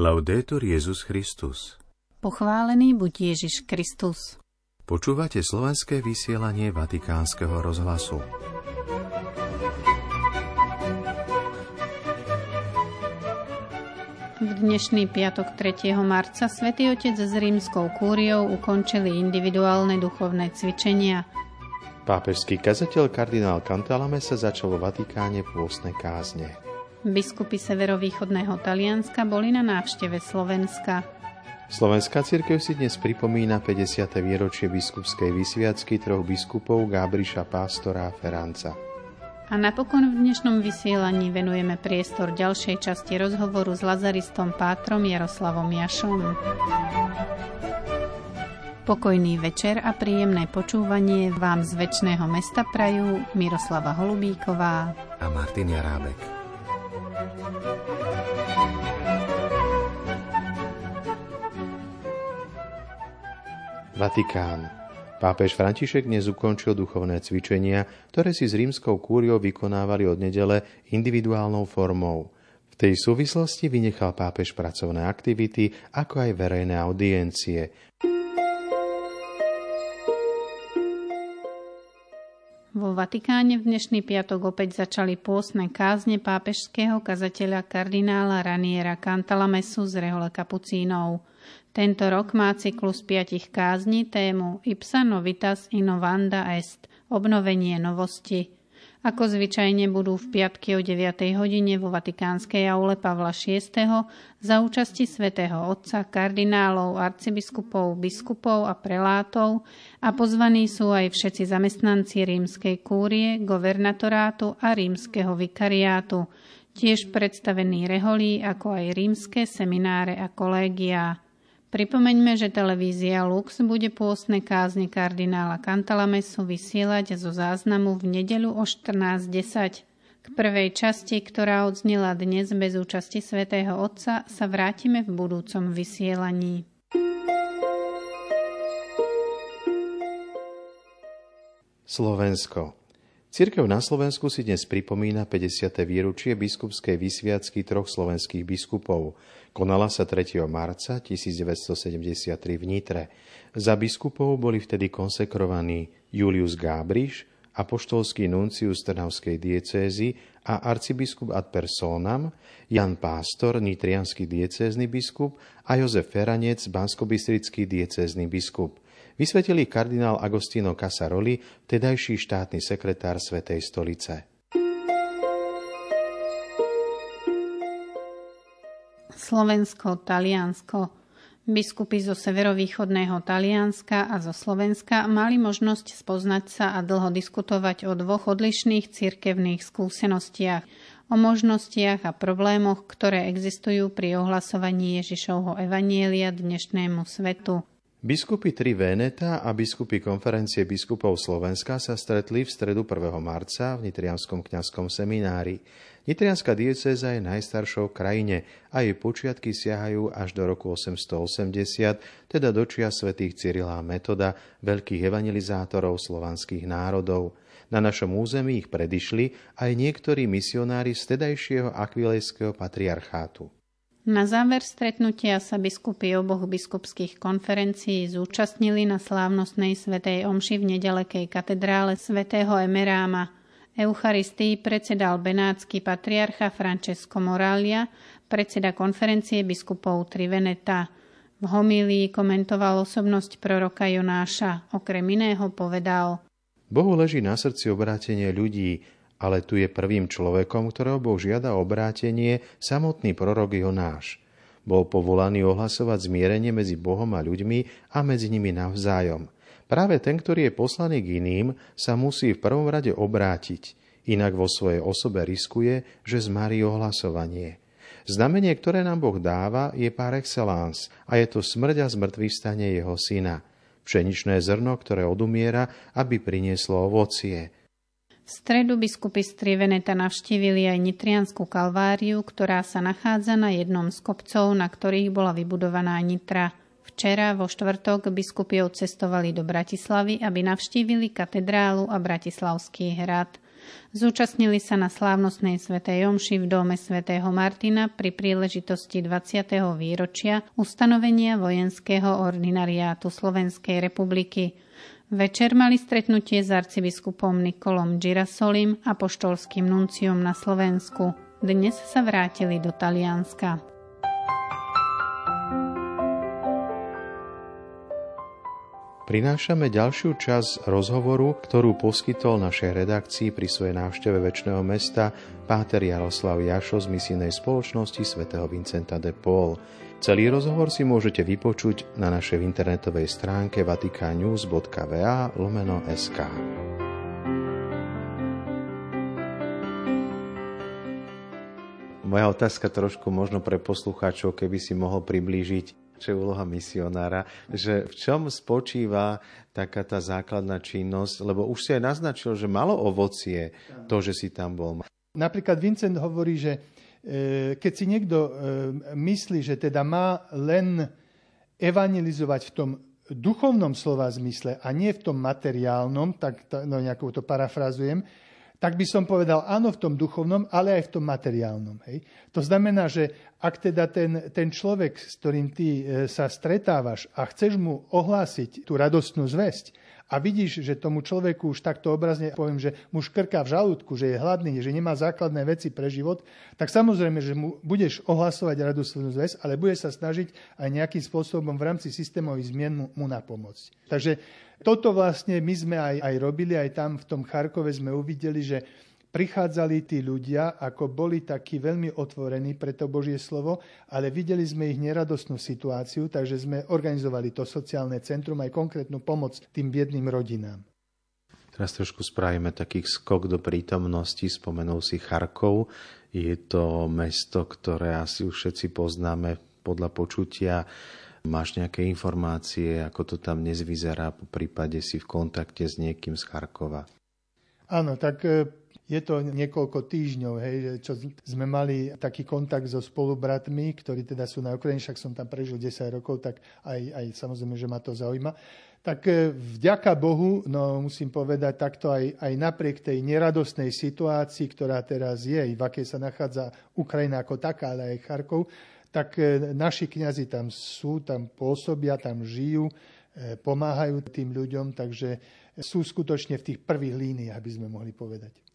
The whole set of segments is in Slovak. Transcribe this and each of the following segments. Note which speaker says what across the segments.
Speaker 1: Laudetur Jezus Christus.
Speaker 2: Pochválený buď Ježiš Kristus.
Speaker 1: Počúvate slovenské vysielanie Vatikánskeho rozhlasu.
Speaker 2: V dnešný piatok 3. marca svätý Otec s rímskou kúriou ukončili individuálne duchovné cvičenia.
Speaker 1: Pápežský kazateľ kardinál Cantalame sa začal vo Vatikáne pôstne kázne.
Speaker 2: Biskupy severovýchodného Talianska boli na návšteve Slovenska.
Speaker 1: Slovenská církev si dnes pripomína 50. výročie biskupskej vysviacky troch biskupov Gábriša Pástora a Feranca.
Speaker 2: A napokon v dnešnom vysielaní venujeme priestor ďalšej časti rozhovoru s lazaristom Pátrom Jaroslavom Jašom. Pokojný večer a príjemné počúvanie vám z väčšného mesta prajú Miroslava Holubíková
Speaker 1: a Martin Jarábek. Vatikán. Pápež František dnes ukončil duchovné cvičenia, ktoré si s rímskou kúriou vykonávali od nedele individuálnou formou. V tej súvislosti vynechal pápež pracovné aktivity, ako aj verejné audiencie.
Speaker 2: Vo Vatikáne v dnešný piatok opäť začali pôsne kázne pápežského kazateľa kardinála Raniera Cantalamesu z rehole kapucínov. Tento rok má cyklus piatich kázni tému Ipsa novitas innovanda est, obnovenie novosti. Ako zvyčajne budú v piatky o 9. hodine vo Vatikánskej aule Pavla VI. za účasti svätého Otca, kardinálov, arcibiskupov, biskupov a prelátov a pozvaní sú aj všetci zamestnanci rímskej kúrie, governatorátu a rímskeho vikariátu, tiež predstavení reholí ako aj rímske semináre a kolégiá. Pripomeňme, že televízia Lux bude pôstne kázne kardinála Cantalamesu vysielať zo záznamu v nedeľu o 14.10. K prvej časti, ktorá odznela dnes bez účasti svätého Otca, sa vrátime v budúcom vysielaní.
Speaker 1: Slovensko. Cirkev na Slovensku si dnes pripomína 50. výročie biskupskej vysviacky troch slovenských biskupov. Konala sa 3. marca 1973 v Nitre. Za biskupov boli vtedy konsekrovaní Julius Gábriš, apoštolský nuncius Trnavskej diecézy a arcibiskup ad personam, Jan Pástor, nitrianský diecézny biskup a Jozef Feranec, banskobistrický diecézny biskup. Vysvetil ich kardinál Agostino Casaroli, vtedajší štátny sekretár Svetej stolice.
Speaker 2: Slovensko, Taliansko. Biskupy zo severovýchodného Talianska a zo Slovenska mali možnosť spoznať sa a dlho diskutovať o dvoch odlišných cirkevných skúsenostiach, o možnostiach a problémoch, ktoré existujú pri ohlasovaní Ježišovho evanielia dnešnému svetu.
Speaker 1: Biskupy Tri Veneta a biskupy konferencie biskupov Slovenska sa stretli v stredu 1. marca v Nitrianskom kňazskom seminári. Nitrianská diecéza je najstaršou v krajine a jej počiatky siahajú až do roku 880, teda do čia svätých Cyrila a Metoda, veľkých evangelizátorov slovanských národov. Na našom území ich predišli aj niektorí misionári z tedajšieho akvilejského patriarchátu.
Speaker 2: Na záver stretnutia sa biskupy oboch biskupských konferencií zúčastnili na slávnostnej svetej omši v nedalekej katedrále svätého Emeráma. Eucharistii predsedal benátsky patriarcha Francesco Moralia, predseda konferencie biskupov Triveneta. V homílii komentoval osobnosť proroka Jonáša. Okrem iného povedal
Speaker 1: Bohu leží na srdci obrátenie ľudí, ale tu je prvým človekom, ktorého Boh žiada obrátenie, samotný prorok Jonáš. Bol povolaný ohlasovať zmierenie medzi Bohom a ľuďmi a medzi nimi navzájom. Práve ten, ktorý je poslaný k iným, sa musí v prvom rade obrátiť, inak vo svojej osobe riskuje, že zmarí ohlasovanie. Znamenie, ktoré nám Boh dáva, je par excellence a je to smrť a zmrtvý jeho syna. Pšeničné zrno, ktoré odumiera, aby prinieslo ovocie –
Speaker 2: v stredu biskupy z Triveneta navštívili aj Nitrianskú kalváriu, ktorá sa nachádza na jednom z kopcov, na ktorých bola vybudovaná Nitra. Včera vo štvrtok biskupy odcestovali do Bratislavy, aby navštívili katedrálu a Bratislavský hrad. Zúčastnili sa na slávnostnej svätej Omši v dome svätého Martina pri príležitosti 20. výročia ustanovenia vojenského ordinariátu Slovenskej republiky. Večer mali stretnutie s arcibiskupom Nikolom Girasolim a poštolským nunciom na Slovensku. Dnes sa vrátili do Talianska.
Speaker 1: Prinášame ďalšiu časť rozhovoru, ktorú poskytol našej redakcii pri svojej návšteve väčšného mesta páter Jaroslav Jašo z misijnej spoločnosti svätého Vincenta de Paul. Celý rozhovor si môžete vypočuť na našej internetovej stránke vaticanews.va lomeno sk. Moja otázka trošku možno pre poslucháčov, keby si mohol priblížiť čo je úloha misionára, že v čom spočíva taká tá základná činnosť, lebo už si aj naznačil, že malo ovocie to, že si tam bol.
Speaker 3: Napríklad Vincent hovorí, že e, keď si niekto e, myslí, že teda má len evangelizovať v tom duchovnom slova zmysle a nie v tom materiálnom, tak no, nejako to parafrazujem, tak by som povedal áno v tom duchovnom, ale aj v tom materiálnom. Hej. To znamená, že ak teda ten, ten človek, s ktorým ty e, sa stretávaš a chceš mu ohlásiť tú radostnú zväzť a vidíš, že tomu človeku už takto obrazne poviem, že mu škrká v žalúdku, že je hladný, že nemá základné veci pre život, tak samozrejme, že mu budeš ohlasovať radostnú zväzť, ale budeš sa snažiť aj nejakým spôsobom v rámci systémových zmien mu, mu napomôcť. Takže toto vlastne my sme aj, aj robili, aj tam v tom Charkove sme uvideli, že prichádzali tí ľudia, ako boli takí veľmi otvorení pre to Božie slovo, ale videli sme ich neradostnú situáciu, takže sme organizovali to sociálne centrum aj konkrétnu pomoc tým biedným rodinám.
Speaker 1: Teraz trošku spravíme taký skok do prítomnosti. Spomenul si Charkov. Je to mesto, ktoré asi už všetci poznáme podľa počutia Máš nejaké informácie, ako to tam dnes vyzerá, po prípade si v kontakte s niekým z Charkova?
Speaker 3: Áno, tak e, je to niekoľko týždňov, hej, čo sme mali taký kontakt so spolubratmi, ktorí teda sú na Ukrajine, však som tam prežil 10 rokov, tak aj, aj samozrejme, že ma to zaujíma. Tak e, vďaka Bohu, no musím povedať takto, aj, aj napriek tej neradostnej situácii, ktorá teraz je, v akej sa nachádza Ukrajina ako taká, ale aj Charkov, tak e, naši kňazi tam sú, tam pôsobia, tam žijú, e, pomáhajú tým ľuďom, takže sú skutočne v tých prvých líniách, aby sme mohli povedať.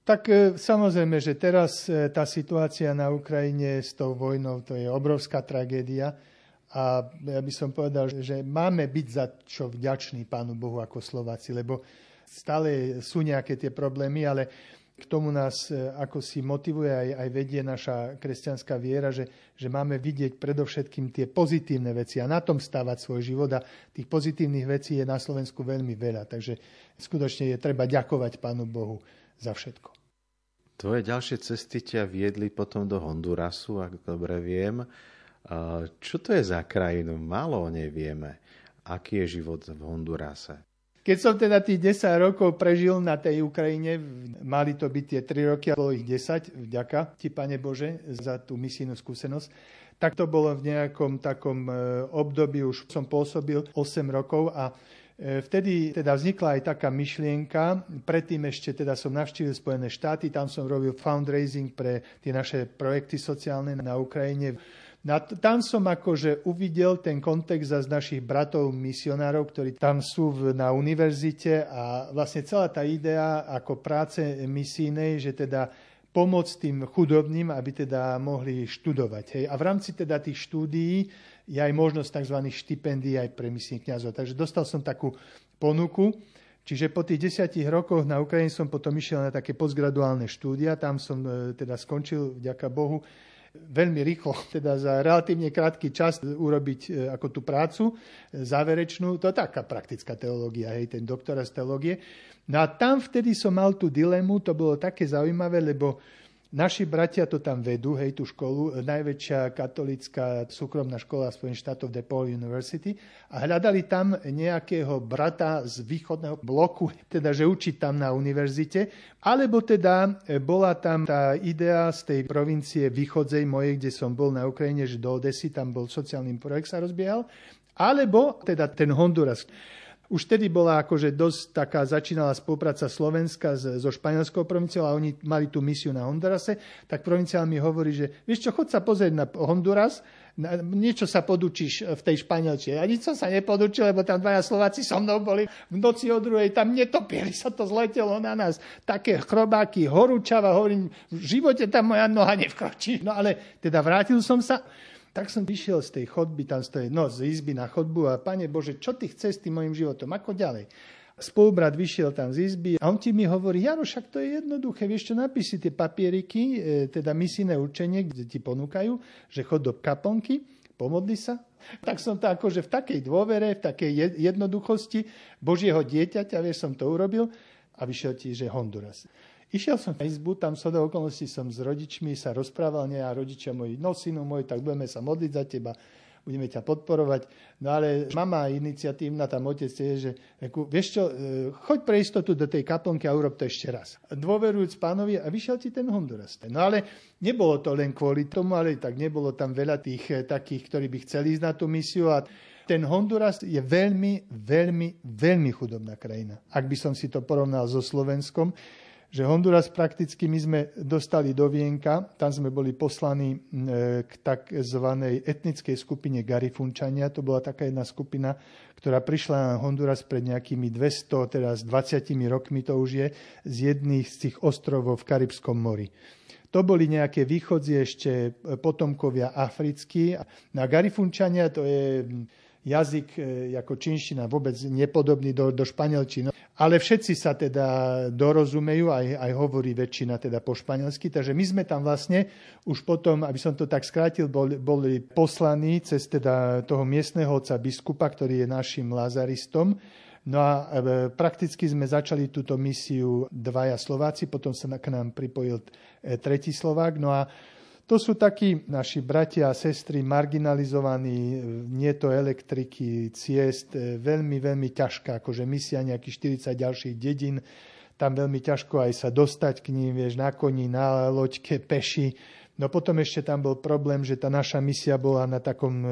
Speaker 3: Tak e, samozrejme, že teraz tá situácia na Ukrajine s tou vojnou, to je obrovská tragédia. A ja by som povedal, že máme byť za čo vďační Pánu Bohu ako Slováci, lebo stále sú nejaké tie problémy, ale k tomu nás e, ako si motivuje aj, aj vedie naša kresťanská viera, že, že máme vidieť predovšetkým tie pozitívne veci a na tom stávať svoj život. A tých pozitívnych vecí je na Slovensku veľmi veľa. Takže skutočne je treba ďakovať Pánu Bohu za všetko.
Speaker 1: Tvoje ďalšie cesty ťa viedli potom do Hondurasu, ak dobre viem. Čo to je za krajinu? Málo o nej vieme. Aký je život v Hondurase?
Speaker 3: Keď som teda tých 10 rokov prežil na tej Ukrajine, mali to byť tie 3 roky, bolo ich 10, vďaka ti, Pane Bože, za tú misijnú skúsenosť, tak to bolo v nejakom takom e, období, už som pôsobil 8 rokov a Vtedy teda vznikla aj taká myšlienka, predtým ešte teda som navštívil Spojené štáty, tam som robil fundraising pre tie naše projekty sociálne na Ukrajine. No tam som akože uvidel ten kontext z našich bratov misionárov, ktorí tam sú na univerzite a vlastne celá tá idea ako práce misijnej, že teda pomôcť tým chudobným, aby teda mohli študovať. Hej. A v rámci teda tých štúdií je aj možnosť tzv. štipendií aj pre misijných kniazov. Takže dostal som takú ponuku. Čiže po tých desiatich rokoch na Ukrajine som potom išiel na také postgraduálne štúdia. Tam som e, teda skončil, vďaka Bohu, veľmi rýchlo, teda za relatívne krátky čas urobiť e, ako tú prácu e, záverečnú. To je taká praktická teológia, hej, ten doktora z teológie. No a tam vtedy som mal tú dilemu, to bolo také zaujímavé, lebo Naši bratia to tam vedú, hej, tú školu, najväčšia katolická súkromná škola Spojených štátov DePaul University a hľadali tam nejakého brata z východného bloku, teda že učiť tam na univerzite, alebo teda e, bola tam tá idea z tej provincie východzej mojej, kde som bol na Ukrajine, že do Odesy, tam bol sociálny projekt sa rozbiehal, alebo teda ten Honduras. Už vtedy bola akože dosť taká, začínala spolupráca Slovenska so španielskou provinciou a oni mali tú misiu na Hondurase, tak provinciál mi hovorí, že vieš čo, chod sa pozrieť na Honduras, niečo sa podučíš v tej španielčine. A nič som sa nepodučil, lebo tam dvaja Slováci so mnou boli v noci o druhej, tam netopili sa to zletelo na nás. Také chrobáky, horúčava, hovorím, v živote tam moja noha nevkročí. No ale teda vrátil som sa, tak som vyšiel z tej chodby, tam stojí, no z izby na chodbu a pane Bože, čo ty chceš s tým mojim životom, ako ďalej? Spolubrat vyšiel tam z izby a on ti mi hovorí, Jaro, však to je jednoduché, vieš čo, napísi tie papieriky, e, teda misijné učenie, kde ti ponúkajú, že chod do kaponky, pomodli sa. Tak som to akože v takej dôvere, v takej jednoduchosti Božieho dieťaťa, vieš, som to urobil a vyšiel ti, že Honduras. Išiel som na izbu, tam sa do okolností som s rodičmi sa rozprával, nie a rodičia moji, no synu môj, tak budeme sa modliť za teba, budeme ťa podporovať. No ale mama iniciatívna, tam otec je, že reku, vieš čo, e, choď pre istotu do tej kaplnky a urob to ešte raz. Dôverujúc pánovi a vyšiel ti ten Honduras. No ale nebolo to len kvôli tomu, ale tak nebolo tam veľa tých e, takých, ktorí by chceli ísť na tú misiu a ten Honduras je veľmi, veľmi, veľmi chudobná krajina. Ak by som si to porovnal so Slovenskom, že Honduras prakticky my sme dostali do Vienka, tam sme boli poslaní e, k tzv. etnickej skupine Garifunčania, to bola taká jedna skupina, ktorá prišla na Honduras pred nejakými 200, teraz 20 rokmi to už je, z jedných z tých ostrovov v Karibskom mori. To boli nejaké východzie ešte potomkovia africkí. Na Garifunčania to je jazyk e, ako čínština vôbec nepodobný do, do španielčiny. Ale všetci sa teda dorozumejú, aj, aj hovorí väčšina teda po španielsky. Takže my sme tam vlastne už potom, aby som to tak skrátil, boli, boli poslaní cez teda toho miestneho oca biskupa, ktorý je našim lazaristom. No a e, prakticky sme začali túto misiu dvaja Slováci, potom sa k nám pripojil e, tretí Slovák. No a to sú takí naši bratia a sestry marginalizovaní, nie to elektriky, ciest, e, veľmi, veľmi ťažká, akože misia nejakých 40 ďalších dedín, tam veľmi ťažko aj sa dostať k ním, vieš, na koni, na loďke, peši. No potom ešte tam bol problém, že tá naša misia bola na takom e,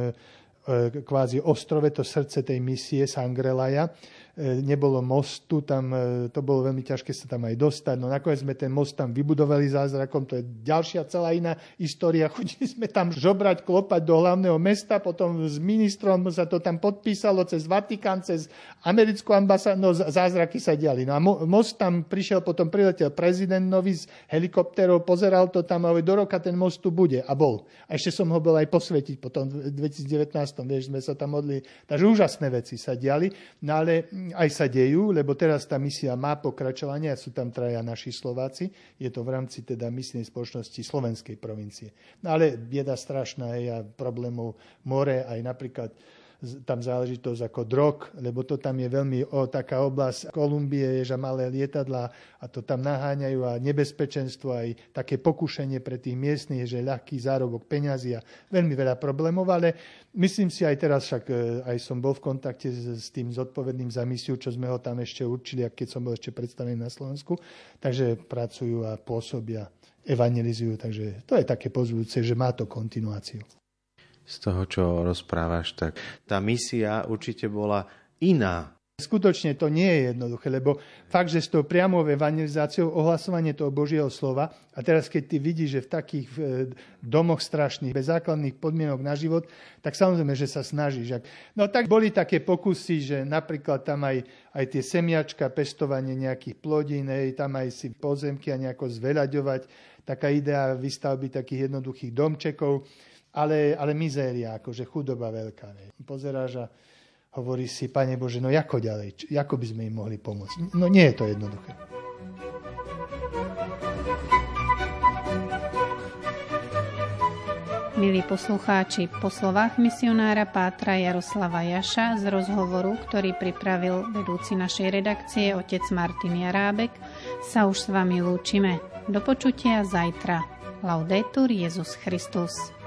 Speaker 3: e, kvázi ostrove, to srdce tej misie, Sangrelaja, E, nebolo mostu, tam e, to bolo veľmi ťažké sa tam aj dostať. No nakoniec sme ten most tam vybudovali zázrakom, to je ďalšia celá iná história. Chodili sme tam žobrať, klopať do hlavného mesta, potom s ministrom sa to tam podpísalo cez Vatikán, cez americkú ambasádu, no zázraky sa diali. No a most tam prišiel, potom priletel prezident nový z helikopterov, pozeral to tam a do roka ten most tu bude a bol. A ešte som ho bol aj posvetiť potom v 2019, vieš, sme sa tam modli. Takže úžasné veci sa diali. No ale aj sa dejú, lebo teraz tá misia má pokračovanie a sú tam traja naši Slováci. Je to v rámci teda misijnej spoločnosti Slovenskej provincie. No ale bieda strašná je a problémov more, aj napríklad tam záležitosť ako drog, lebo to tam je veľmi o, taká oblasť Kolumbie, že malé lietadla a to tam naháňajú a nebezpečenstvo, aj také pokušenie pre tých miestnych, že ľahký zárobok peňazí a veľmi veľa problémov, ale myslím si aj teraz, však e, aj som bol v kontakte s, s tým zodpovedným za misiu, čo sme ho tam ešte určili, a keď som bol ešte predstavený na Slovensku, takže pracujú a pôsobia evangelizujú, takže to je také pozvúce, že má to kontinuáciu
Speaker 1: z toho, čo rozprávaš, tak tá misia určite bola iná.
Speaker 3: Skutočne to nie je jednoduché, lebo fakt, že s tou priamou evangelizáciou ohlasovanie toho Božieho slova a teraz keď ty vidíš, že v takých e, domoch strašných, bez základných podmienok na život, tak samozrejme, že sa snažíš. No tak boli také pokusy, že napríklad tam aj, aj tie semiačka, pestovanie nejakých plodín, aj tam aj si pozemky a nejako zveľaďovať, taká idea výstavby takých jednoduchých domčekov ale, ale mizéria, akože chudoba veľká. Ne. Pozeráš a hovorí si, Pane Bože, no ako ďalej? Č- ako by sme im mohli pomôcť? No nie je to jednoduché.
Speaker 2: Milí poslucháči, po slovách misionára Pátra Jaroslava Jaša z rozhovoru, ktorý pripravil vedúci našej redakcie otec Martin Jarábek, sa už s vami lúčime. Do počutia zajtra. Laudetur Jezus Christus.